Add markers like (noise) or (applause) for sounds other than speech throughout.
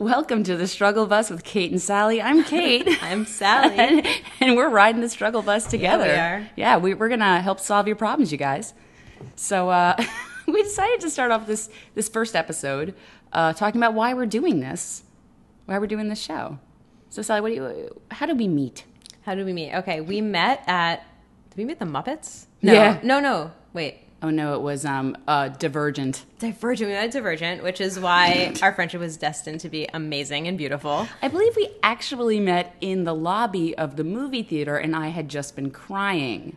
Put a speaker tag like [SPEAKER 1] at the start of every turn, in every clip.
[SPEAKER 1] Welcome to the struggle bus with Kate and Sally. I'm Kate. (laughs)
[SPEAKER 2] I'm Sally.
[SPEAKER 1] and, (laughs) and we're riding the struggle bus together.
[SPEAKER 2] we are.
[SPEAKER 1] Yeah, we, we're gonna help solve your problems, you guys. So uh, (laughs) we decided to start off this this first episode uh, talking about why we're doing this, why we're doing this show. So Sally, what do you? How did we meet?
[SPEAKER 2] How did we meet? Okay, we met at. Did we meet the Muppets? No,
[SPEAKER 1] Yeah.
[SPEAKER 2] No, no. Wait.
[SPEAKER 1] Oh no, it was um uh, Divergent.
[SPEAKER 2] Divergent. We met Divergent, which is why (laughs) our friendship was destined to be amazing and beautiful.
[SPEAKER 1] I believe we actually met in the lobby of the movie theater, and I had just been crying.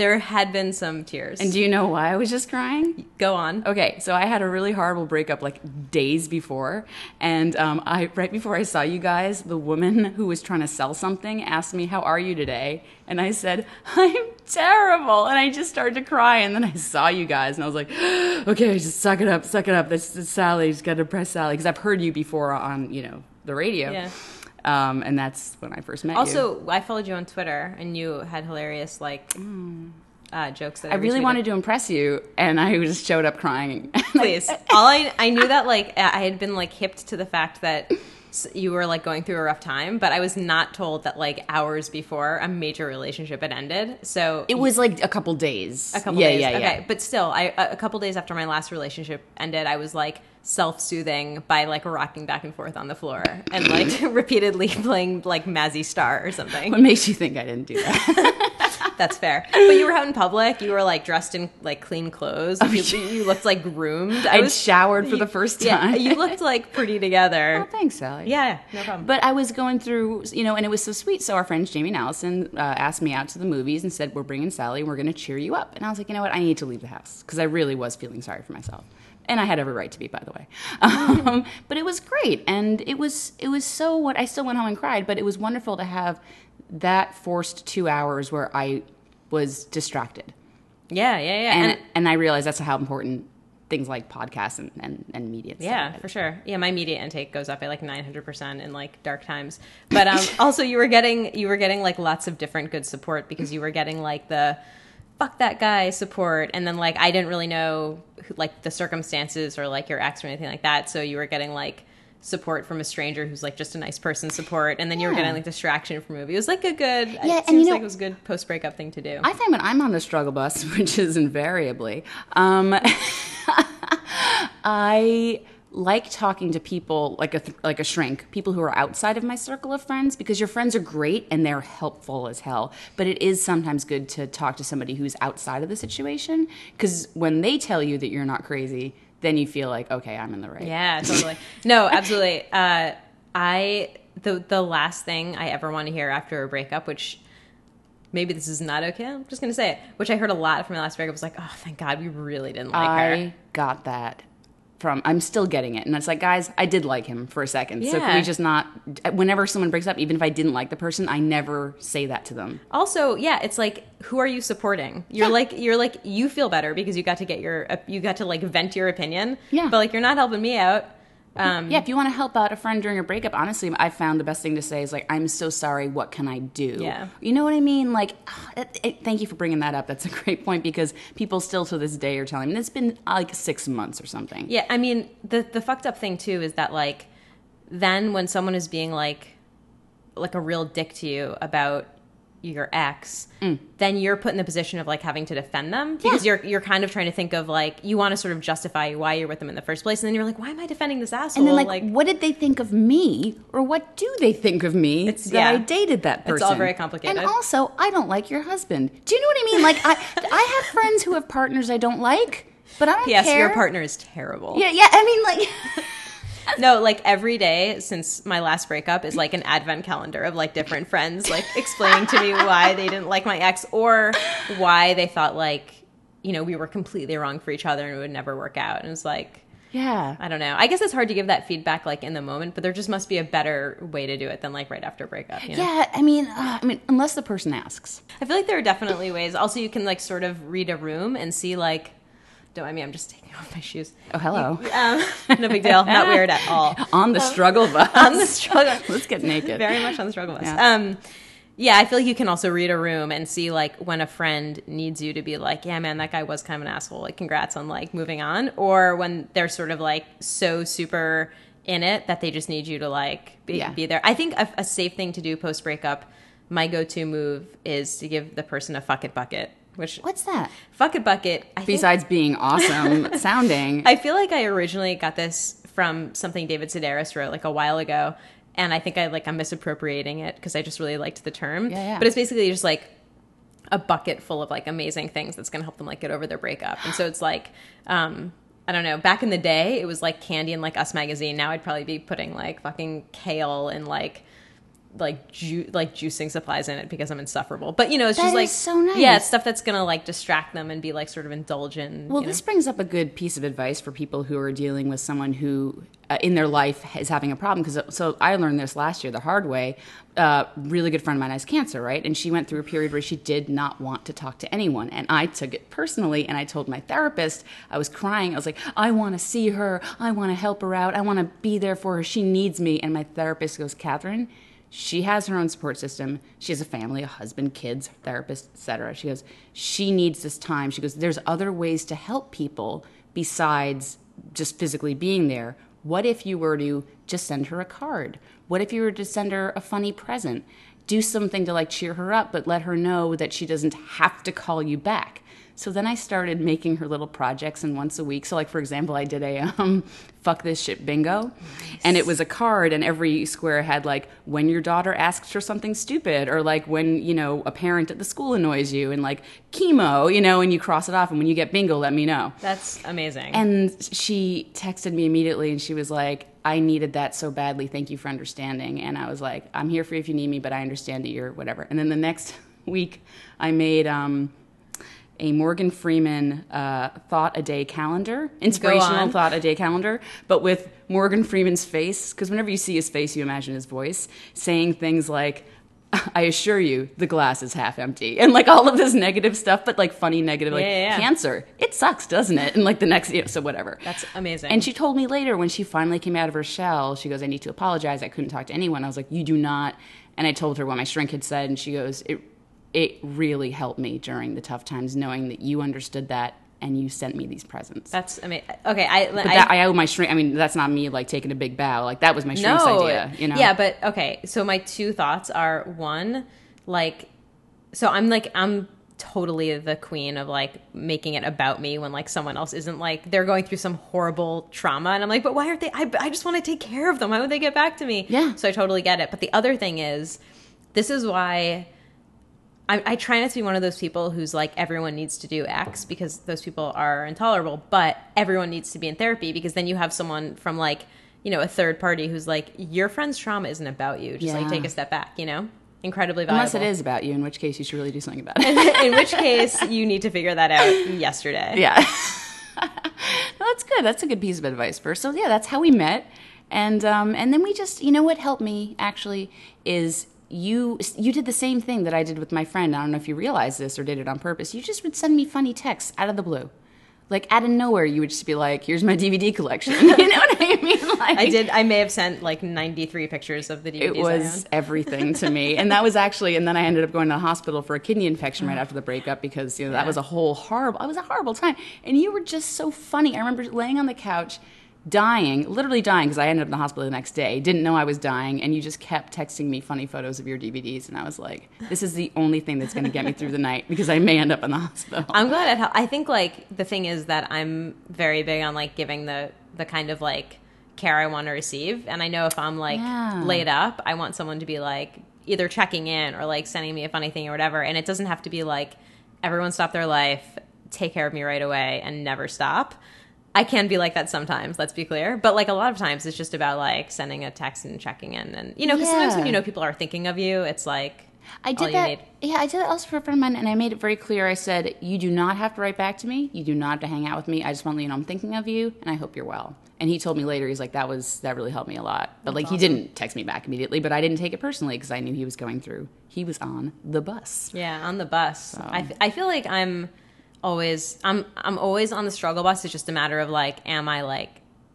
[SPEAKER 2] There had been some tears.
[SPEAKER 1] And do you know why I was just crying?
[SPEAKER 2] go on.
[SPEAKER 1] Okay, so I had a really horrible breakup like days before, and um, I right before I saw you guys, the woman who was trying to sell something asked me, "How are you today?" And I said, "I'm terrible," and I just started to cry. And then I saw you guys, and I was like, (gasps) "Okay, just suck it up, suck it up. That's, that's Sally. Just got to press Sally," because I've heard you before on you know the radio.
[SPEAKER 2] Yeah.
[SPEAKER 1] Um, and that's when I first met you.
[SPEAKER 2] Also, I followed you on Twitter, and you had hilarious like uh, jokes that I,
[SPEAKER 1] I really
[SPEAKER 2] retweeted.
[SPEAKER 1] wanted to impress you, and I (laughs) just showed up crying. (laughs)
[SPEAKER 2] Please. (laughs) All I I knew that like I had been like hipped to the fact that you were like going through a rough time, but I was not told that like hours before a major relationship had ended. So
[SPEAKER 1] It was like a couple days.
[SPEAKER 2] a couple
[SPEAKER 1] yeah,
[SPEAKER 2] days.
[SPEAKER 1] Yeah, yeah.
[SPEAKER 2] Okay, but still, I a couple days after my last relationship ended, I was like self-soothing by like rocking back and forth on the floor and like (laughs) repeatedly playing like Mazzy Star or something.
[SPEAKER 1] What makes you think I didn't do that? (laughs)
[SPEAKER 2] That's fair. But you were out in public. You were like dressed in like clean clothes. you, you looked like groomed. I
[SPEAKER 1] I'd showered for the first time.
[SPEAKER 2] Yeah, you looked like pretty together.
[SPEAKER 1] oh, thanks, Sally.
[SPEAKER 2] Yeah, no problem.
[SPEAKER 1] But I was going through, you know, and it was so sweet. So our friends Jamie and Allison uh, asked me out to the movies and said, "We're bringing Sally. and We're going to cheer you up." And I was like, you know what? I need to leave the house because I really was feeling sorry for myself, and I had every right to be, by the way. Um, but it was great, and it was it was so what I still went home and cried. But it was wonderful to have that forced two hours where I was distracted.
[SPEAKER 2] yeah, yeah, yeah.
[SPEAKER 1] and
[SPEAKER 2] And,
[SPEAKER 1] and I realized that's how important things like podcasts and, and, and media. And
[SPEAKER 2] yeah, for sure. Yeah, my media intake goes up by like 900% in like dark times. But um (laughs) also you were getting you were getting like lots of different good support because you were getting like the fuck that guy support and then like I didn't really know who, like the circumstances or like your ex or anything like that. So you were getting like support from a stranger who's like just a nice person support and then you were getting like distraction from a movie. It was like a good
[SPEAKER 1] Yeah,
[SPEAKER 2] it
[SPEAKER 1] and
[SPEAKER 2] seems
[SPEAKER 1] you know-
[SPEAKER 2] like it was a good post breakup thing to do.
[SPEAKER 1] I find when I'm on the struggle bus, (laughs) which is invariably, um, (laughs) I like talking to people like a like a shrink, people who are outside of my circle of friends, because your friends are great and they're helpful as hell. But it is sometimes good to talk to somebody who's outside of the situation, because when they tell you that you're not crazy, then you feel like okay, I'm in the right.
[SPEAKER 2] Yeah, totally. No, absolutely. (laughs) Uh, I the the last thing I ever want to hear after a breakup, which maybe this is not okay. I'm just gonna say it. Which I heard a lot from my last breakup was like, oh, thank God we really didn't like her.
[SPEAKER 1] I got that from I'm still getting it. And it's like, guys, I did like him for a second. So can we just not whenever someone breaks up, even if I didn't like the person, I never say that to them.
[SPEAKER 2] Also, yeah, it's like, who are you supporting? You're
[SPEAKER 1] Yeah.
[SPEAKER 2] like, you're like, you feel better because you got to get your, you got to like vent your opinion.
[SPEAKER 1] Yeah.
[SPEAKER 2] But like, you're not helping me out. Um,
[SPEAKER 1] Yeah, if you want to help out a friend during a breakup, honestly, I found the best thing to say is like, "I'm so sorry. What can I do?"
[SPEAKER 2] Yeah.
[SPEAKER 1] you know what I mean. Like, it, it- thank you for bringing that up. That's a (laughs) great point because people still to this day are telling me and it's been uh, like six months or something.
[SPEAKER 2] Yeah, I mean the the fucked up thing too is that like then when someone is being like like a real dick to you about your ex, mm. then you're put in the position of like having to defend them because
[SPEAKER 1] Yeah.
[SPEAKER 2] you're you're kind of trying to think of like you want to sort of justify why you're with them in the first place, and then you're like, why am I defending this asshole?
[SPEAKER 1] And then, like, what did they think of me, or what do they think of me
[SPEAKER 2] It's-
[SPEAKER 1] that
[SPEAKER 2] yeah.
[SPEAKER 1] I dated that person?
[SPEAKER 2] It's all very complicated.
[SPEAKER 1] And also, I don't like your husband. Do you know what I mean? Like, I, (laughs) I have friends who have partners I don't like, but I don't
[SPEAKER 2] P.S.
[SPEAKER 1] care.
[SPEAKER 2] Your partner is terrible.
[SPEAKER 1] Yeah, yeah. I mean, like, (laughs)
[SPEAKER 2] No, like every day since my last breakup is like an advent calendar of like different friends like explaining to me why they didn't like my ex or why they thought like you know we were completely wrong for each other and it would never work out. And it's like
[SPEAKER 1] yeah.
[SPEAKER 2] I don't know. I guess it's hard to give that feedback like in the moment, but there just must be a better way to do it than like right after breakup. You know?
[SPEAKER 1] Yeah, I mean, uh, I mean, unless the person asks.
[SPEAKER 2] I feel like there are definitely ways. Also, you can like sort of read a room and see like. Don't mind me. I'm just taking (laughs) off my shoes.
[SPEAKER 1] Oh, hello.
[SPEAKER 2] Um, (laughs) no big deal. Not weird at all. (laughs)
[SPEAKER 1] On the struggle bus.
[SPEAKER 2] On the struggle.
[SPEAKER 1] Let's get naked.
[SPEAKER 2] Very much on the struggle bus.
[SPEAKER 1] Yeah.
[SPEAKER 2] Um, yeah, I feel like you can also read a room and see like when a friend needs you to be like, yeah, man, that guy was kind of an asshole. Like, congrats on like moving on, or when they're sort of like so super in it that they just need you to like be,
[SPEAKER 1] Yeah.
[SPEAKER 2] be there. I think a, a safe thing to do post breakup, my go to move is to give the person a fuck it bucket. Which
[SPEAKER 1] What's that?
[SPEAKER 2] fuck it bucket? I think
[SPEAKER 1] Besides being awesome (laughs) sounding,
[SPEAKER 2] I feel like I originally got this from something David Sedaris wrote like a while ago, and I think I like I'm misappropriating it because I just really liked the term.
[SPEAKER 1] Yeah, yeah.
[SPEAKER 2] But it's basically just like a bucket full of like amazing things that's gonna help them like get over their breakup. And so it's like, um, I don't know. Back in the day, it was like candy and like Us magazine. Now I'd probably be putting like fucking kale and like like ju- like juicing supplies in it because I'm insufferable. But you know, it's
[SPEAKER 1] That
[SPEAKER 2] just like
[SPEAKER 1] so nice.
[SPEAKER 2] Yeah, stuff that's gonna like distract them and be like sort of indulgent.
[SPEAKER 1] Well,
[SPEAKER 2] you know?
[SPEAKER 1] this brings up a good piece of advice for people who are dealing with someone who uh, in their life is having a problem. Because so I learned this last year the hard way. Uh, really good friend of mine has cancer, right? And she went through a period where she did not want to talk to anyone, and I took it personally. And I told my therapist, I was crying. I was like, I want to see her. I want to help her out. I want to be there for her. She needs me. And my therapist goes, Catherine. She has her own support system. She has a family, a husband, kids, therapist, etc. She goes, she needs this time. She goes, there's other ways to help people besides just physically being there. What if you were to just send her a card? What if you were to send her a funny present? Do something to like cheer her up, but let her know that she doesn't have to call you back. So then I started making her little projects and once a week. So like for example, I did a um, fuck this shit bingo, and it was a card, and every square had like when your daughter asks for something stupid, or like when you know a parent at the school annoys you, and like chemo, you know, and you cross it off, and when you get bingo, let me know.
[SPEAKER 2] That's amazing.
[SPEAKER 1] And she texted me immediately and she was like, I needed that so badly. Thank you for understanding. And I was like, I'm here for you if you need me, but I understand that you're whatever. And then the next (laughs) week, I made um, a Morgan Freeman uh, thought a day calendar, inspirational thought a day calendar, but with Morgan Freeman's face. Because whenever you see his face, you imagine his voice saying things like, I assure you, the glass is half empty. (laughs) And like all of this negative stuff, but like funny negative, like
[SPEAKER 2] Yeah, yeah, yeah.
[SPEAKER 1] cancer. It sucks, doesn't it? And like the next, you know, so whatever.
[SPEAKER 2] That's amazing.
[SPEAKER 1] And she told me later when she finally came out of her shell, she goes, I need to apologize. I couldn't talk to anyone. I was like, You do not. And I told her what my shrink had said, and she goes, It it really helped me during the tough times knowing that you understood that and you sent me these presents.
[SPEAKER 2] That's amazing. Okay, I,
[SPEAKER 1] but
[SPEAKER 2] I,
[SPEAKER 1] that, I owe my shrink. I mean, that's not me like taking a big bow. Like that was my shrink's idea. You know?
[SPEAKER 2] Yeah, but okay. So my two thoughts are one, like, so I'm like I'm totally the queen of like making it about me when like someone else isn't like they're going through some horrible trauma and I'm like, but why aren't they? I, I just want to take care of them. Why would they get back to me?
[SPEAKER 1] Yeah.
[SPEAKER 2] So I totally get it. But the other thing is, this is why. I, I try not to be one of those people who's like everyone needs to do X because those people are intolerable, but everyone needs to be in therapy because then you have someone from like you know a third party who's like your friend's trauma isn't about you. Just like take a step back, you know. Incredibly valuable.
[SPEAKER 1] Unless it is about you, in which case you should really do something about (laughs) it.
[SPEAKER 2] in which case you need to figure that out yesterday.
[SPEAKER 1] yeah. (laughs) no, that's good. That's a good piece of advice first. So yeah, that's how we met. And um, and then we just, you know, what helped me actually is you you did the same thing that I did with my friend. I don't know if you realized this or did it on purpose. You just would send me funny texts out of the blue, like out of nowhere. You would just be like, "Here's my DVD collection." (laughs) you know what I mean? (laughs) Like,
[SPEAKER 2] I did. I may have sent like ninety three pictures of the DVDs.
[SPEAKER 1] it was (laughs) everything to me and that was actually and then i ended up going to the hospital for a kidney infection right after the breakup because you know that was a whole horrible it was a horrible time and you were just so funny i remember laying on the couch dying literally dying because i ended up in the hospital the next day didn't know i was dying and you just kept texting me funny photos of your dvds and i was like this is the only thing that's going to get me through the night because i may end up in the hospital
[SPEAKER 2] I'm glad it helped. I think like the thing is that I'm very big on like giving the the kind of like care I want to receive, and I know if I'm like
[SPEAKER 1] Yeah.
[SPEAKER 2] laid up, I want someone to be like either checking in or like sending me a funny thing or whatever, and it doesn't have to be like everyone stop their life, take care of me right away, and never stop. I can be like that sometimes, let's be clear. But like a lot of times it's just about like sending a text and checking in. And you know, because sometimes when you know people are thinking of you, it's like
[SPEAKER 1] I did that.
[SPEAKER 2] need.
[SPEAKER 1] Yeah, I did that also for a friend of mine, and I made it very clear. I said, "You do not have to write back to me. You do not have to hang out with me. I just want to let you know I'm thinking of you, and I hope you're well." And he told me later, he's like, "That was that really helped me a lot." But like, he didn't text me back immediately, but I didn't take it personally because I knew he was going through. He was on the bus.
[SPEAKER 2] Yeah, on the bus. I, f- I feel like I'm always I'm I'm always on the struggle bus. It's just a matter of like, am I like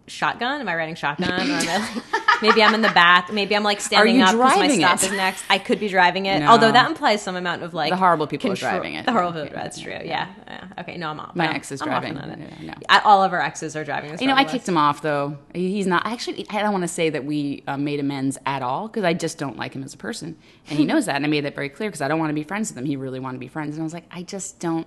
[SPEAKER 2] shotgun? Am I riding shotgun? or am I like, (laughs) maybe I'm in the back. Maybe I'm like standing up because my stop
[SPEAKER 1] it?
[SPEAKER 2] is next. I could be driving it,
[SPEAKER 1] No.
[SPEAKER 2] although that implies some amount of like
[SPEAKER 1] The horrible people are driving it.
[SPEAKER 2] The horrible
[SPEAKER 1] Yeah,
[SPEAKER 2] people. That's true.
[SPEAKER 1] yeah,
[SPEAKER 2] Yeah. yeah. Okay. No, I'm off.
[SPEAKER 1] My
[SPEAKER 2] I'm-
[SPEAKER 1] ex is
[SPEAKER 2] I'm
[SPEAKER 1] driving.
[SPEAKER 2] off it.
[SPEAKER 1] No.
[SPEAKER 2] I- all of our exes are driving. This
[SPEAKER 1] You know, I kicked him off though. He's not actually. I don't want to say that we uh, made amends at all because I just don't like him as a person, and he (laughs) knows that. And I made that very clear because I don't want to be friends with him. He really wanted to be friends, and I was like, I just don't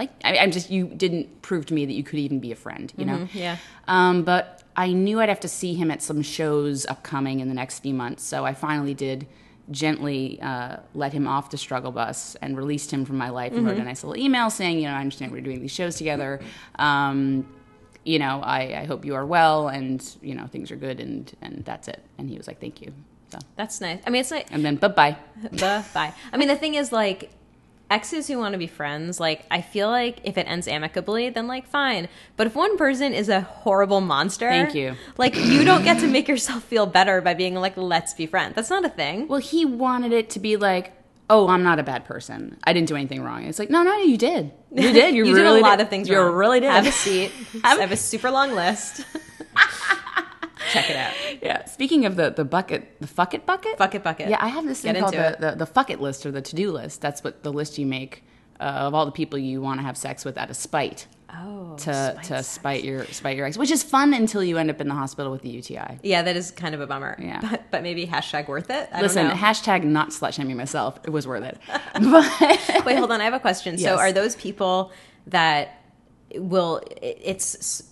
[SPEAKER 1] like. I, I'm just. You didn't prove to me that you could even be a friend. You know.
[SPEAKER 2] Mm-hmm, yeah.
[SPEAKER 1] Um, but I knew I'd have to see him at some shows upcoming in the next few months, so I finally did gently uh, let him off the struggle bus and released him from my life and wrote
[SPEAKER 2] Mm-hmm.
[SPEAKER 1] a nice little email saying, you know, I understand we're doing these shows together. Um, you know, I, I hope you are well and, you know, things are good and, and that's it. And he was like, thank you. So,
[SPEAKER 2] That's nice. I mean, it's like
[SPEAKER 1] and then, bye bye.
[SPEAKER 2] bye bye. I mean, the thing is, like, exes who want to be friends, like, I feel like if it ends amicably, then, like, fine. But if one person is a horrible monster,
[SPEAKER 1] Thank you.
[SPEAKER 2] Like, you don't get to make yourself feel better by being like, let's be friends. That's not a thing.
[SPEAKER 1] Well, he wanted it to be like, oh, I'm not a bad person. I didn't do anything wrong. It's like, no, no, you did. You (laughs) did. You,
[SPEAKER 2] You
[SPEAKER 1] really
[SPEAKER 2] did a lot of things
[SPEAKER 1] You
[SPEAKER 2] wrong.
[SPEAKER 1] really did.
[SPEAKER 2] Have a seat. (laughs) I have a super long list. (laughs) Check it out. (laughs)
[SPEAKER 1] yeah. Speaking of the, the bucket, the fuck it bucket?
[SPEAKER 2] Fuck it, bucket.
[SPEAKER 1] Yeah, I have this thing
[SPEAKER 2] Get
[SPEAKER 1] called the, the, the fuck it list or the to do list. That's what the list you make uh, of all the people you want to have sex with out of spite.
[SPEAKER 2] Oh,
[SPEAKER 1] To,
[SPEAKER 2] spite
[SPEAKER 1] to
[SPEAKER 2] sex.
[SPEAKER 1] spite your spite your ex, which is fun until you end up in the hospital with the UTI.
[SPEAKER 2] Yeah, that is kind of a bummer.
[SPEAKER 1] Yeah.
[SPEAKER 2] But, but maybe hashtag worth it. I
[SPEAKER 1] Listen,
[SPEAKER 2] don't know.
[SPEAKER 1] hashtag not slut shaming myself. It was worth it. (laughs) But
[SPEAKER 2] Wait, hold on. I have a question. So, are those people that will it, it's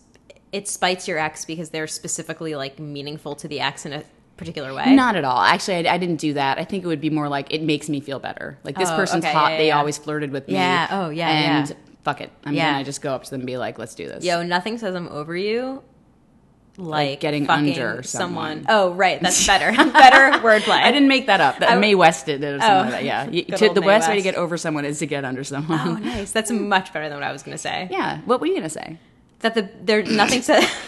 [SPEAKER 2] it spites your ex because they're specifically like meaningful to the ex in a particular way?
[SPEAKER 1] Not at all. Actually, I, I didn't do that. I think it would be more like it makes me feel better. Like this
[SPEAKER 2] Oh,
[SPEAKER 1] person's
[SPEAKER 2] okay,
[SPEAKER 1] hot.
[SPEAKER 2] yeah,
[SPEAKER 1] they
[SPEAKER 2] yeah.
[SPEAKER 1] always flirted with me.
[SPEAKER 2] Yeah. Oh, yeah,
[SPEAKER 1] And
[SPEAKER 2] yeah.
[SPEAKER 1] fuck it. I'm
[SPEAKER 2] Yeah.
[SPEAKER 1] gonna just go up to them and be like, let's do this.
[SPEAKER 2] Yo, nothing says I'm over you. Like,
[SPEAKER 1] getting
[SPEAKER 2] fucking
[SPEAKER 1] under someone. (laughs)
[SPEAKER 2] Oh, right. That's better. (laughs) better wordplay.
[SPEAKER 1] I didn't make that up. That
[SPEAKER 2] I-
[SPEAKER 1] Mae West did it or something
[SPEAKER 2] Oh.
[SPEAKER 1] like that. Oh. Yeah. (laughs) You- to- the best way to get over someone is to get under someone.
[SPEAKER 2] Oh, nice. That's much better than what I was going to say.
[SPEAKER 1] Yeah. What were you gonna say?
[SPEAKER 2] That the there nothing says. (laughs)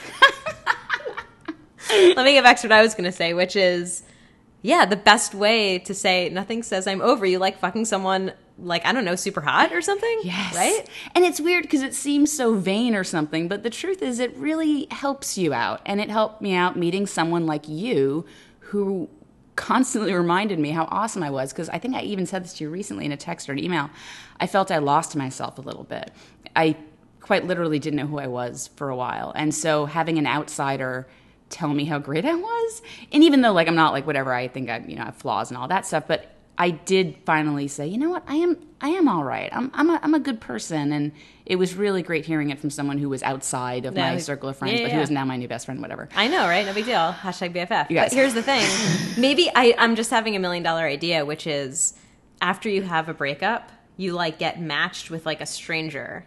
[SPEAKER 2] Let me get back to what I was going to say, which is, yeah, the best way to say nothing says I'm over you, like fucking someone like I don't know, super hot or something.
[SPEAKER 1] Yes.
[SPEAKER 2] Right.
[SPEAKER 1] And it's weird because it seems so vain or something, but the truth is it really helps you out. And it helped me out meeting someone like you who constantly reminded me how awesome I was. Because I think I even said this to you recently in a text or an email. I felt I lost myself a little bit. I quite literally didn't know who I was for a while. And so having an outsider tell me how great I was, and even though like I'm not like whatever I think I you know I have flaws and all that stuff, but I did finally say, you know what, I am I am all right. I'm I'm a, I'm a good person, and it was really great hearing it from someone who was outside of
[SPEAKER 2] Yeah,
[SPEAKER 1] my circle of friends,
[SPEAKER 2] yeah,
[SPEAKER 1] but
[SPEAKER 2] yeah.
[SPEAKER 1] who is now my new best friend. Whatever.
[SPEAKER 2] I know, right? No big deal. Hashtag BFF. But here's the thing. (laughs) Maybe I, I'm just having a million dollar idea, which is after you have a breakup, you like get matched with like a stranger,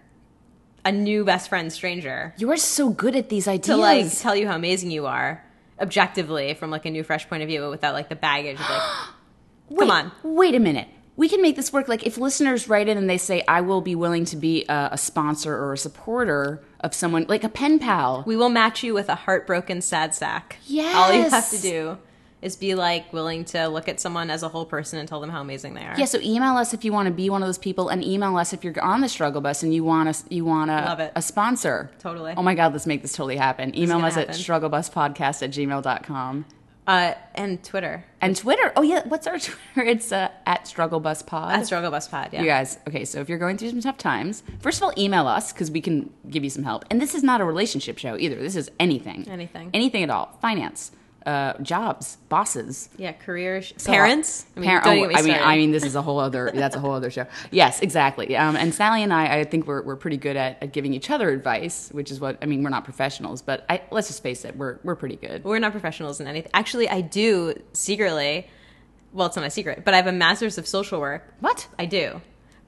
[SPEAKER 2] a new best friend stranger,
[SPEAKER 1] You are so good at these ideas.
[SPEAKER 2] to like tell you how amazing you are objectively from like a new fresh point of view but without like the baggage of like (gasps)
[SPEAKER 1] Wait,
[SPEAKER 2] come on.
[SPEAKER 1] Wait a minute. We can make this work. Like, if listeners write in and they say, I will be willing to be a, a sponsor or a supporter of someone, like a pen pal.
[SPEAKER 2] we will match you with a heartbroken sad sack. Yes. All you have to do is be like willing to look at someone as a whole person and tell them how amazing they are.
[SPEAKER 1] Yeah, so email us if you want to be one of those people, and email us if you're on the struggle bus and you want a, you want
[SPEAKER 2] Love
[SPEAKER 1] a,
[SPEAKER 2] it.
[SPEAKER 1] a sponsor.
[SPEAKER 2] Totally.
[SPEAKER 1] Oh my God, let's make this totally happen. Email
[SPEAKER 2] gonna
[SPEAKER 1] us at
[SPEAKER 2] happen.
[SPEAKER 1] strugglebuspodcast at gmail.com.
[SPEAKER 2] Uh, and Twitter
[SPEAKER 1] And Twitter. Oh, yeah. What's our (laughs) Twitter? It's uh, at strugglebuspod.
[SPEAKER 2] at Struggle Bus Pod. Yeah.
[SPEAKER 1] You guys, okay, so if you're going through some tough times, first of all, email us because we can give you some help. And this is not a relationship show either. This is anything.
[SPEAKER 2] Anything.
[SPEAKER 1] Anything at all. Finance, uh, jobs, bosses.
[SPEAKER 2] Yeah, careers,
[SPEAKER 1] So-
[SPEAKER 2] parents. I mean,
[SPEAKER 1] Par- oh,
[SPEAKER 2] me
[SPEAKER 1] I mean. I mean, this is a whole other. (laughs) That's a whole other show. Yes, exactly. Um, and Sally and I, I think we're, we're pretty good at, at giving each other advice, which is what I mean. We're not professionals, but I, let's just face it, we're we're pretty good.
[SPEAKER 2] we're not professionals in anything. Actually, I do secretly. Well, it's not a secret, but I have a master's of social work.
[SPEAKER 1] What?
[SPEAKER 2] I do,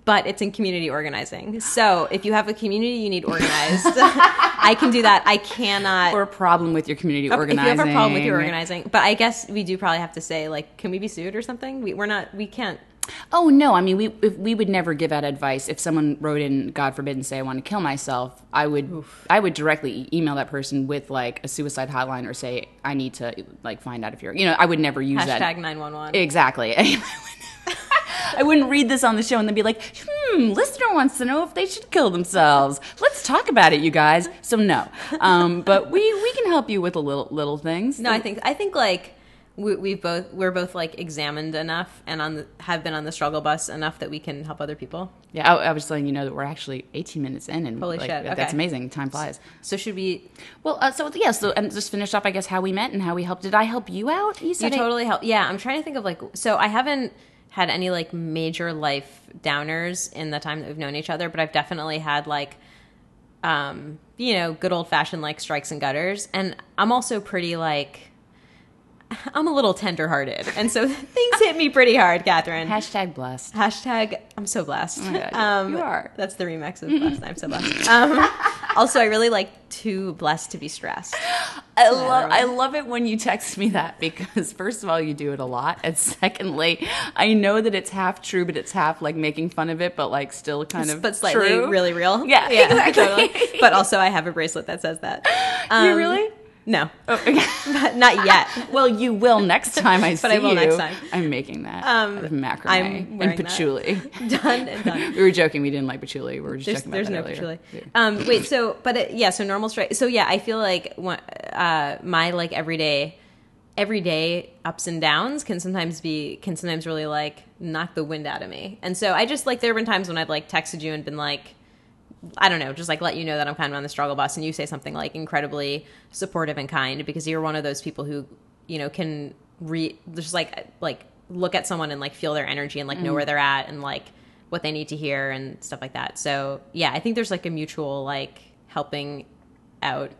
[SPEAKER 2] but it's in community organizing. So if you have a community you need organized, (laughs) I can do that. I cannot.
[SPEAKER 1] Or a problem with your community organizing.
[SPEAKER 2] if you have a problem with your organizing, but I guess we do probably have to say like, can we be sued or something? We, we're not. We can't.
[SPEAKER 1] Oh no! I mean, we if we would never give out advice. If someone wrote in, God forbid, and say I want to kill myself, I would I would directly email that person with like a suicide hotline or say I need to like find out if you're you know I would never use that
[SPEAKER 2] Hashtag nine one one.
[SPEAKER 1] exactly. (laughs) (laughs) I wouldn't read this on the show and then be like, hmm, listener wants to know if they should kill themselves. Let's talk about it, you guys. So no, um, but we we can help you with the little little things.
[SPEAKER 2] No, I think I think like we, we've both we're both like examined enough and on the, have been on the struggle bus enough that we can help other people.
[SPEAKER 1] Yeah, I, I was letting you know that we're actually 18 minutes in, and
[SPEAKER 2] Holy
[SPEAKER 1] like,
[SPEAKER 2] shit,
[SPEAKER 1] that's
[SPEAKER 2] okay.
[SPEAKER 1] amazing. Time flies.
[SPEAKER 2] So should we?
[SPEAKER 1] Well, uh, so yeah, so and just finish off, I guess, how we met and how we helped. Did I help you out? You
[SPEAKER 2] You totally help. Yeah, I'm trying to think of like so I haven't had any like major life downers in the time that we've known each other, but I've definitely had like um you know good old fashioned like strikes and gutters, and I'm also pretty like. I'm a little tenderhearted, and so (laughs) things hit me pretty hard, Catherine.
[SPEAKER 1] hashtag blessed.
[SPEAKER 2] Hashtag I'm so blessed.
[SPEAKER 1] Oh God, you are.
[SPEAKER 2] That's the remix of (laughs) blessed. I'm so blessed. Um, also, I really like too blessed to be stressed.
[SPEAKER 1] I love I love it when you text me that because first of all you do it a lot and (laughs) secondly I know that it's half true but it's half like making fun of it but like still kind of
[SPEAKER 2] but slightly
[SPEAKER 1] true.
[SPEAKER 2] really real.
[SPEAKER 1] Yeah, exactly.
[SPEAKER 2] totally. But also, I have a bracelet that says that. Um,
[SPEAKER 1] you really?
[SPEAKER 2] No,
[SPEAKER 1] Oh, okay. (laughs)
[SPEAKER 2] not yet.
[SPEAKER 1] well, you will next (laughs) time I see you.
[SPEAKER 2] But I will
[SPEAKER 1] you.
[SPEAKER 2] next time.
[SPEAKER 1] I'm making that
[SPEAKER 2] Um,
[SPEAKER 1] out of macrame and patchouli. (laughs)
[SPEAKER 2] Done and done.
[SPEAKER 1] we were joking. We didn't like patchouli. We were just
[SPEAKER 2] There's,
[SPEAKER 1] joking about
[SPEAKER 2] there's
[SPEAKER 1] that
[SPEAKER 2] no
[SPEAKER 1] earlier.
[SPEAKER 2] patchouli.
[SPEAKER 1] Yeah.
[SPEAKER 2] Um, wait, so but it, yeah, so normal strike. So yeah, I feel like uh, my like everyday, everyday ups and downs can sometimes be can sometimes really like knock the wind out of me. And so I just like there have been times when I've like texted you and been like. I don't know, just like let you know that I'm kind of on the struggle bus, and you say something like incredibly supportive and kind because you're one of those people who, you know, can re just like like look at someone and like feel their energy and like know where they're at and like what they need to hear and stuff like that. So yeah, I think there's like a mutual like helping out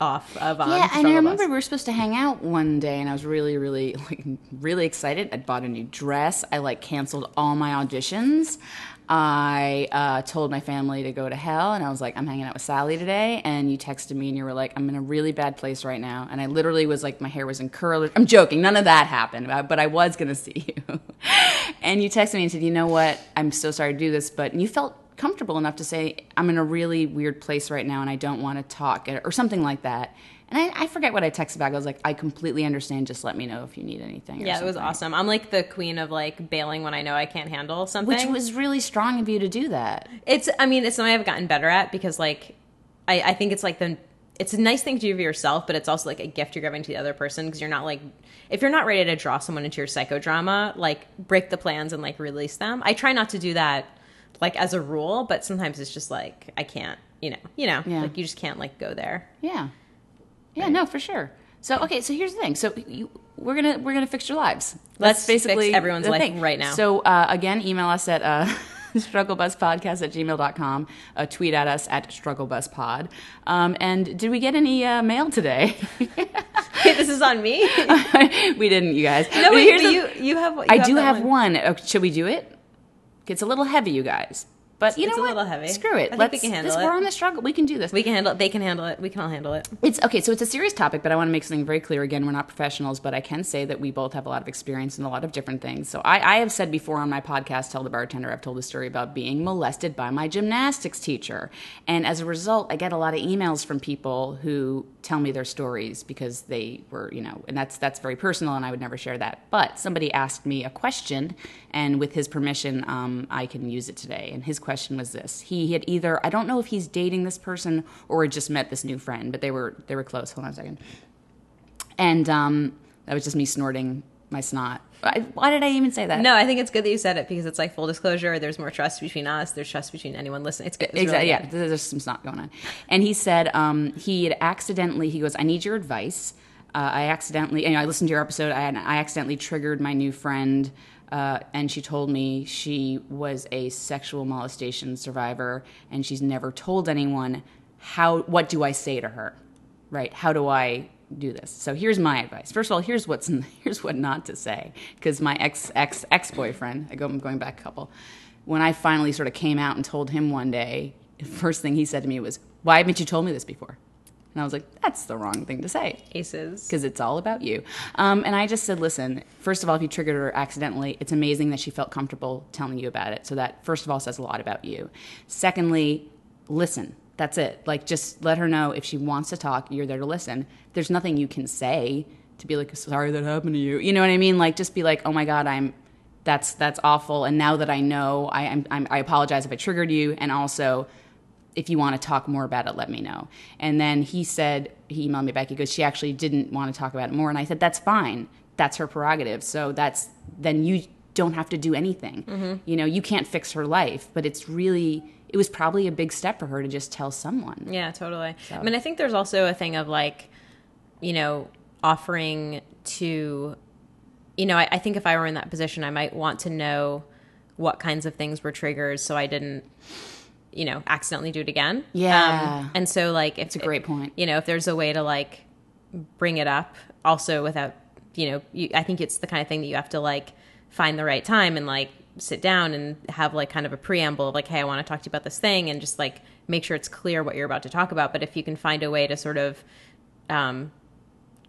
[SPEAKER 2] off of um,
[SPEAKER 1] Yeah, and I remember
[SPEAKER 2] bus.
[SPEAKER 1] we were supposed to hang out one day, and I was really, really, (laughs) like, really excited. I bought a new dress. I like canceled all my auditions. I uh, told my family to go to hell, and I was like, I'm hanging out with Sally today. And you texted me, and you were like, I'm in a really bad place right now. And I literally was like, my hair was in curlers. I'm joking. None of that happened, but I was gonna see you. (laughs) and you texted me and said, you know what? I'm so sorry to do this, but you felt comfortable enough to say, I'm in a really weird place right now and I don't want to talk, or something like that. And I, I forget what I texted back. I was like, I completely understand. Just let me know if you need anything.
[SPEAKER 2] Yeah, it was awesome. I'm like the queen of like bailing when I know I can't handle something.
[SPEAKER 1] Which was really strong of you to do that.
[SPEAKER 2] It's. I mean, it's something I've gotten better at because like, I, I think it's like the. It's a nice thing to do for yourself, but it's also like a gift you're giving to the other person because you're not like, if you're not ready to draw someone into your psychodrama, like break the plans and like release them. I try not to do that, like as a rule, but sometimes it's just like I can't, you know, you know,
[SPEAKER 1] Yeah.
[SPEAKER 2] like you just can't like go there.
[SPEAKER 1] Yeah. Yeah, no, for sure. So okay, so here's the thing. So you, we're gonna we're gonna fix your lives.
[SPEAKER 2] Let's
[SPEAKER 1] That's basically
[SPEAKER 2] fix everyone's life
[SPEAKER 1] thing.
[SPEAKER 2] right now.
[SPEAKER 1] So uh, again, email us at uh, (laughs) strugglebuspodcast at gmail.com. Uh, tweet at us at strugglebuspod. Um, and did we get any uh, mail today? (laughs)
[SPEAKER 2] this is on me. (laughs)
[SPEAKER 1] we didn't, you guys.
[SPEAKER 2] no,
[SPEAKER 1] But
[SPEAKER 2] wait,
[SPEAKER 1] the-
[SPEAKER 2] you you have. You
[SPEAKER 1] I do have one. Uh, should we do it? It's a little heavy, you guys. But you
[SPEAKER 2] It's
[SPEAKER 1] know
[SPEAKER 2] a
[SPEAKER 1] what?
[SPEAKER 2] little heavy.
[SPEAKER 1] Screw it.
[SPEAKER 2] I
[SPEAKER 1] Let's,
[SPEAKER 2] we can handle
[SPEAKER 1] this-
[SPEAKER 2] it.
[SPEAKER 1] We're on the struggle. We can do this.
[SPEAKER 2] We can handle it. They can handle it. We can all handle it.
[SPEAKER 1] It's okay, so it's a serious topic, but I want to make something very clear. Again, we're not professionals, but I can say that we both have a lot of experience in a lot of different things. So I, I have said before on my podcast, Tell the Bartender, I've told a story about being molested by my gymnastics teacher. And as a result, I get a lot of emails from people who tell me their stories because they were, you know, and that's that's very personal and I would never share that. But somebody asked me a question and with his permission, um, I can use it today. And his question was this. He had either I don't know if he's dating this person or had just met this new friend, but they were they were close. Hold on a second. And um, that was just me snorting my snot. I, why did I even say that?
[SPEAKER 2] No, I think it's good that you said it because it's like full disclosure. There's more trust between us. There's trust between anyone listening. It's good. It's
[SPEAKER 1] exactly.
[SPEAKER 2] really
[SPEAKER 1] yeah,
[SPEAKER 2] good.
[SPEAKER 1] there's there's some snot going on. And he said um, he had accidentally. He goes, "I need your advice." Uh, I accidentally, you know, I listened to your episode. I, I accidentally triggered my new friend, uh, and she told me she was a sexual molestation survivor, and she's never told anyone. How? What do I say to her? Right? How do I do this? So here's my advice. First of all, here's what's (laughs) here's what not to say because my ex ex ex boyfriend. I go, I'm going back a couple. When I finally sort of came out and told him one day, the first thing he said to me was, "Why haven't you told me this before?" And I was like, "That's the wrong thing to say."
[SPEAKER 2] Aces.
[SPEAKER 1] because it's all about you. Um, and I just said, listen, first of all, if you triggered her accidentally, it's amazing that she felt comfortable telling you about it. So that, first of all, says a lot about you. Secondly, listen. That's it. Like, just let her know if she wants to talk, you're there to listen. There's nothing you can say to be like, sorry that happened to you. You know what I mean? Like, just be like, oh my God, I'm that's that's awful. And now that I know, I I'm, I'm, I apologize if I triggered you, and also if you want to talk more about it, let me know. And then he said, he emailed me back. He goes, she actually didn't want to talk about it more. And I said, that's fine. That's her prerogative. So that's, then you don't have to do anything. Mm-hmm. You know, you can't fix her life, but it's really, it was probably a big step for her to just tell someone.
[SPEAKER 2] Yeah, totally. I mean, I think there's also a thing of like, you know, offering to, you know, I, I think if I were in that position, I might want to know what kinds of things were triggers so I didn't, you know, accidentally do it again.
[SPEAKER 1] Yeah.
[SPEAKER 2] Um, and so, like, if
[SPEAKER 1] It's a great point.
[SPEAKER 2] you know, if there's a way to like bring it up also without, you know, you, I think it's the kind of thing that you have to like find the right time and like sit down and have like kind of a preamble of like, hey, I want to talk to you about this thing and just like make sure it's clear what you're about to talk about. But if you can find a way to sort of, um,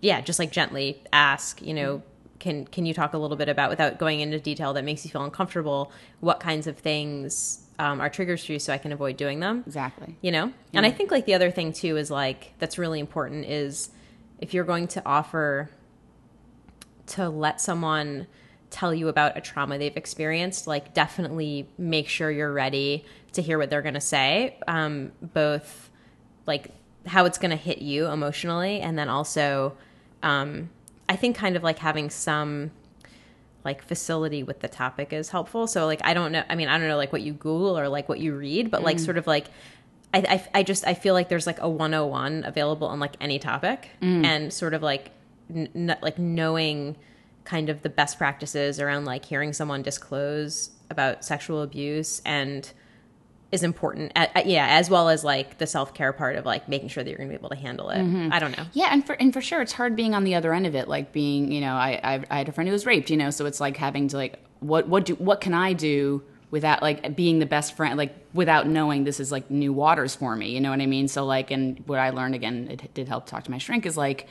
[SPEAKER 2] yeah, just like gently ask, you know, can can you talk a little bit about without going into detail that makes you feel uncomfortable? What kinds of things um, are triggers for you, so I can avoid doing them?
[SPEAKER 1] Exactly.
[SPEAKER 2] you know and i think like the other thing too is like that's really important is if you're going to offer to let someone tell you about a trauma they've experienced like definitely make sure you're ready to hear what they're going to say um, both like how it's going to hit you emotionally and then also um, i think kind of like having some like facility with the topic is helpful. So like I don't know. I mean I don't know like what you Google or like what you read, but like mm. sort of like I, I I just I feel like there's like a 101 available on like any topic mm. and sort of like n- n- like knowing kind of the best practices around like hearing someone disclose about sexual abuse and is important yeah as well as like the self-care part of like making sure that you're going to be able to handle it mm-hmm. i don't know
[SPEAKER 1] Yeah, and for and for sure, it's hard being on the other end of it. Like being, you know, I I, I had a friend who was raped, you know, so it's like having to like what what do what can I do without like being the best friend, like without knowing this is like new waters for me, you know what I mean? So like, and what I learned again, it did help talk to my shrink is like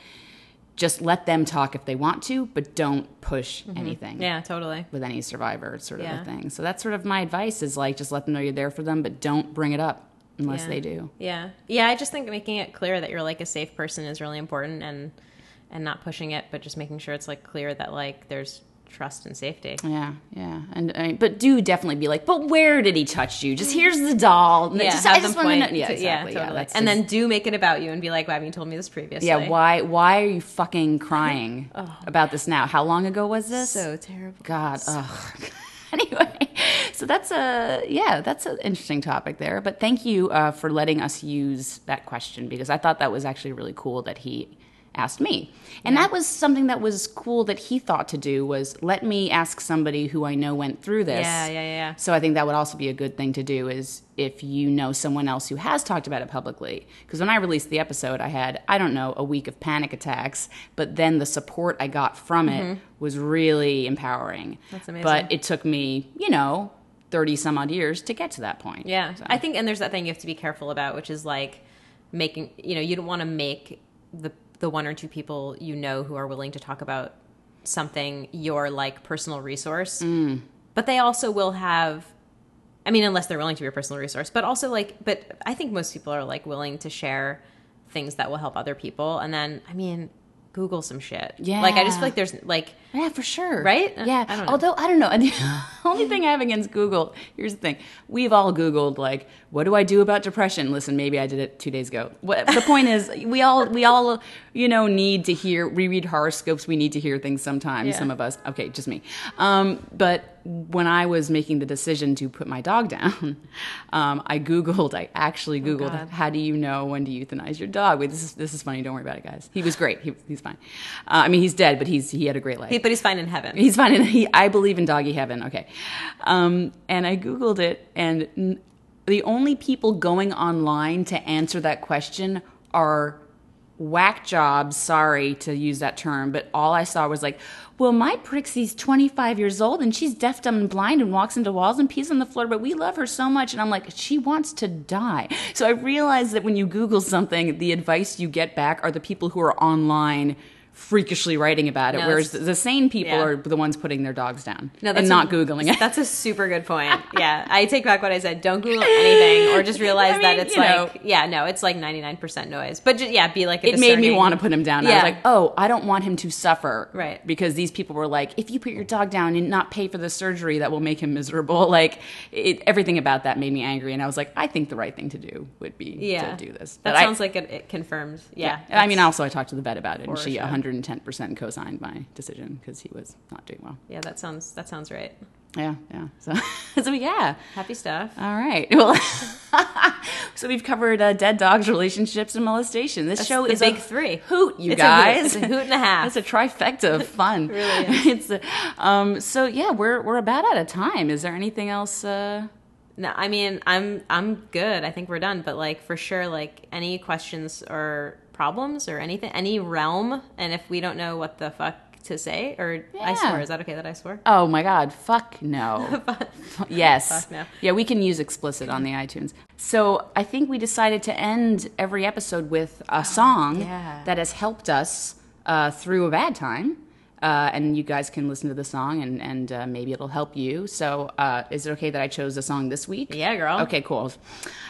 [SPEAKER 1] just let them talk if they want to, but don't push mm-hmm. anything.
[SPEAKER 2] yeah totally
[SPEAKER 1] With any survivor, sort of
[SPEAKER 2] Yeah.
[SPEAKER 1] a thing. So that's sort of my advice is like just let them know you're there for them, but don't bring it up unless
[SPEAKER 2] Yeah.
[SPEAKER 1] they do.
[SPEAKER 2] Yeah. Yeah, I just think making it clear that you're like a safe person is really important and and not pushing it, but just making sure it's like clear that like there's trust and safety.
[SPEAKER 1] Yeah, yeah, and I but do definitely be like, but where did he touch you? Just here's the doll.
[SPEAKER 2] Yeah,
[SPEAKER 1] just,
[SPEAKER 2] have
[SPEAKER 1] I just
[SPEAKER 2] them
[SPEAKER 1] want to
[SPEAKER 2] point.
[SPEAKER 1] know. Yeah, exactly. Yeah,
[SPEAKER 2] totally.
[SPEAKER 1] that's
[SPEAKER 2] and
[SPEAKER 1] just-
[SPEAKER 2] then do make it about you and be like, "Why haven't you told me this previously?"
[SPEAKER 1] yeah, why why are you fucking crying (sighs) about this now? How long ago was this?
[SPEAKER 2] So terrible.
[SPEAKER 1] God, ugh. (laughs) anyway, so that's a yeah, that's an interesting topic there. But thank you uh, for letting us use that question because I thought that was actually really cool that he asked me, and that was something that was cool that he thought to do was let me ask somebody who I know went through this.
[SPEAKER 2] Yeah, yeah, yeah.
[SPEAKER 1] So I think that would also be a good thing to do is if you know someone else who has talked about it publicly. Because when I released the episode, I had, I don't know, a week of panic attacks, but then the support I got from it was really empowering.
[SPEAKER 2] Mm-hmm. That's amazing.
[SPEAKER 1] But it took me, you know, 30 some odd years to get to that point.
[SPEAKER 2] Yeah.
[SPEAKER 1] So-
[SPEAKER 2] I think and there's that thing you have to be careful about, which is like making, you know, you don't want to make the the one or two people you know who are willing to talk about something your like personal resource.
[SPEAKER 1] Mm.
[SPEAKER 2] But they also will have I mean, unless they're willing to be a personal resource, but also like, but I think most people are like willing to share things that will help other people. And then, I mean, Google some shit.
[SPEAKER 1] Yeah.
[SPEAKER 2] Like, I just feel like there's like,
[SPEAKER 1] Yeah, for sure.
[SPEAKER 2] Right?
[SPEAKER 1] Yeah.
[SPEAKER 2] I.
[SPEAKER 1] Although I don't know. And (laughs) the only thing I have against Google, here's the thing. We've all Googled like, what do I do about depression? Listen, maybe I did it two days ago. What, the point is, (laughs) we all we all you know need to hear. We read horoscopes. We need to hear things sometimes.
[SPEAKER 2] Yeah.
[SPEAKER 1] Some of us. Okay, just me. Um, but when I was making the decision to put my dog down, (laughs) um, I Googled. I actually Googled,
[SPEAKER 2] God.
[SPEAKER 1] how do you know when to euthanize your dog? Wait, this is this is funny. Don't worry about it, guys. He was great. He, he's fine. Uh, I mean, he's dead, but he's he had a great life.
[SPEAKER 2] but he's fine in heaven.
[SPEAKER 1] He's fine. And he, I believe in doggy heaven. Okay. Um, and I Googled it, and n- the only people going online to answer that question are whack jobs. Sorry to use that term, but all I saw was like, well, my Prixie's 25 years old and she's deaf, dumb, and blind and walks into walls and pees on the floor, but we love her so much. And I'm like, she wants to die. So I realized that when you Google something, the advice you get back are the people who are online freakishly writing about it,
[SPEAKER 2] No,
[SPEAKER 1] whereas the sane people
[SPEAKER 2] yeah.
[SPEAKER 1] are the ones putting their dogs down
[SPEAKER 2] No,
[SPEAKER 1] and not
[SPEAKER 2] a-
[SPEAKER 1] googling it.
[SPEAKER 2] That's a super good point. (laughs) Yeah, I take back what I said. Don't Google anything, or just (laughs) realize
[SPEAKER 1] I
[SPEAKER 2] that it's like,
[SPEAKER 1] know.
[SPEAKER 2] yeah, no, it's like ninety nine percent noise. But ju- yeah, be like,
[SPEAKER 1] it made me want to put him down. I was like, oh, I don't want him to suffer.
[SPEAKER 2] Right.
[SPEAKER 1] Because these people were like, if you put your dog down and not pay for the surgery, that will make him miserable. (laughs) Like, it, everything about that made me angry. And I was like, I think the right thing to do would be
[SPEAKER 2] Yeah,
[SPEAKER 1] to do this.
[SPEAKER 2] That
[SPEAKER 1] But I-
[SPEAKER 2] sounds like it, it confirmed. Yeah,
[SPEAKER 1] And I mean, also, I talked to the vet about it, and she
[SPEAKER 2] sure.
[SPEAKER 1] 110% co signed my decision because he was not doing well.
[SPEAKER 2] yeah, that sounds that sounds right.
[SPEAKER 1] Yeah, yeah. So, (laughs) so yeah.
[SPEAKER 2] Happy stuff.
[SPEAKER 1] All right. Well, (laughs) so we've covered uh, dead dogs, relationships, and molestation. This
[SPEAKER 2] That's
[SPEAKER 1] show is
[SPEAKER 2] big
[SPEAKER 1] a
[SPEAKER 2] three.
[SPEAKER 1] hoot, you
[SPEAKER 2] It's a hoot.
[SPEAKER 1] guys.
[SPEAKER 2] It's a hoot and a (laughs) half.
[SPEAKER 1] It's a trifecta of fun.
[SPEAKER 2] really
[SPEAKER 1] it's a, um. So yeah, we're we're about out of time. Is there anything else? Uh,
[SPEAKER 2] No, I mean, I'm I'm good. I think we're done. But like for sure, like any questions or problems or anything, any realm, and if we don't know what the fuck to say, or I swear, is that okay that I swear?
[SPEAKER 1] oh my God! Fuck no. (laughs) yes.
[SPEAKER 2] Fuck no.
[SPEAKER 1] Yeah, we can use explicit on the iTunes. So I think we decided to end every episode with a song
[SPEAKER 2] Oh, yeah.
[SPEAKER 1] that has helped us uh, through a bad time. Uh, and you guys can listen to the song and, and uh, maybe it'll help you. So, uh, is it okay that I chose a song this week?
[SPEAKER 2] Yeah, girl.
[SPEAKER 1] Okay, cool.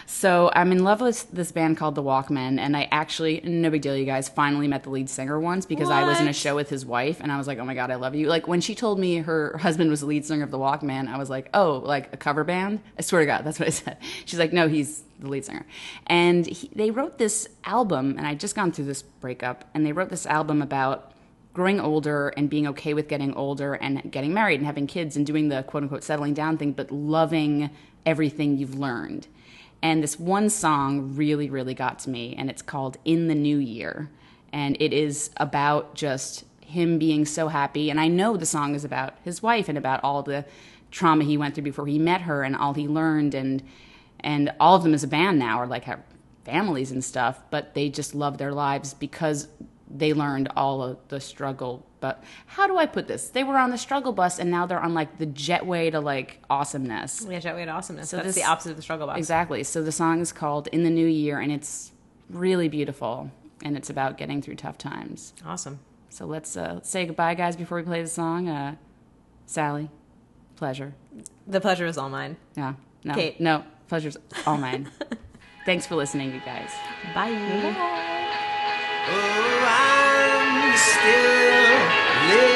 [SPEAKER 1] So, I'm in love with this band called The Walkmen, and I actually, no big deal, you guys, finally met the lead singer once because I was in a show with his wife, and I was like, oh my God, I love you. Like, when she told me her husband was the lead singer of The Walkmen, I was like, oh, like a cover band? I swear to God, that's what I (laughs) said. She's like, no, he's the lead singer. And he, they wrote this album, and I'd just gone through this breakup, and they wrote this album about growing older and being okay with getting older and getting married and having kids and doing the quote unquote settling down thing, but loving everything you've learned. And this one song really, really got to me, and it's called In the New Year. And it is about just him being so happy. And I know the song is about his wife and about all the trauma he went through before he met her and all he learned. And, and all of them as a band now are like have families and stuff, but they just love their lives because they learned all of the struggle. But how do I put this? They were on the struggle bus and now they're on like the jetway to like awesomeness.
[SPEAKER 2] Yeah, Jetway to awesomeness. So That's
[SPEAKER 1] this-
[SPEAKER 2] the opposite of the struggle box.
[SPEAKER 1] Exactly. So the song is called In the New Year and it's really beautiful and it's about getting through tough times.
[SPEAKER 2] Awesome.
[SPEAKER 1] So let's, uh, say goodbye, guys, before we play the song. Uh, Sally, pleasure.
[SPEAKER 2] The pleasure is all mine.
[SPEAKER 1] Yeah. No.
[SPEAKER 2] Kate.
[SPEAKER 1] No. Pleasure's all mine. (laughs) Thanks for listening, you guys.
[SPEAKER 2] Bye.
[SPEAKER 3] Oh, I'm still living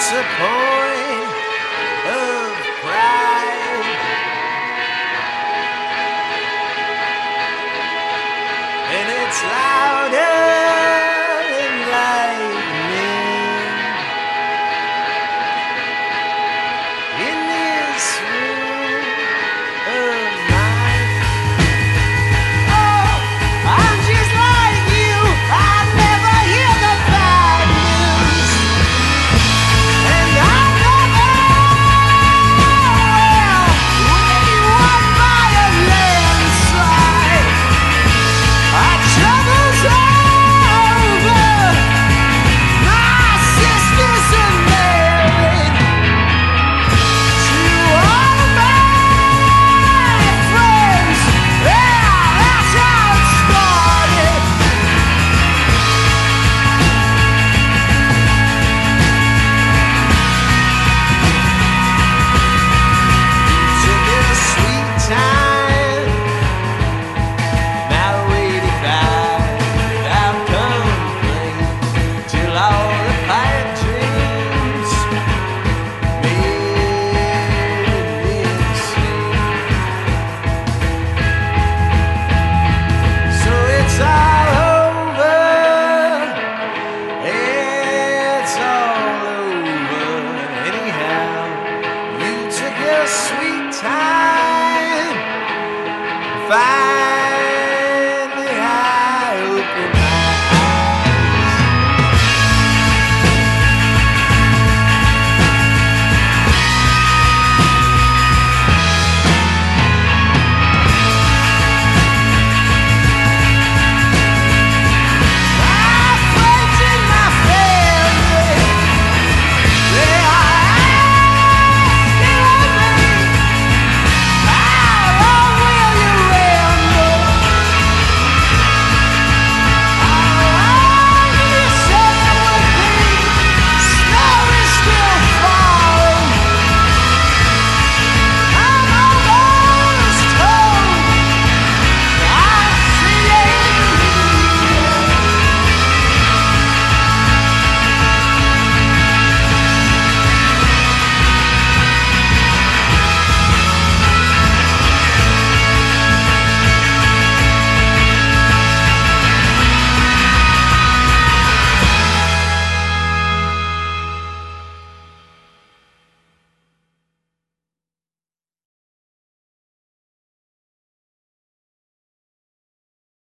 [SPEAKER 3] It's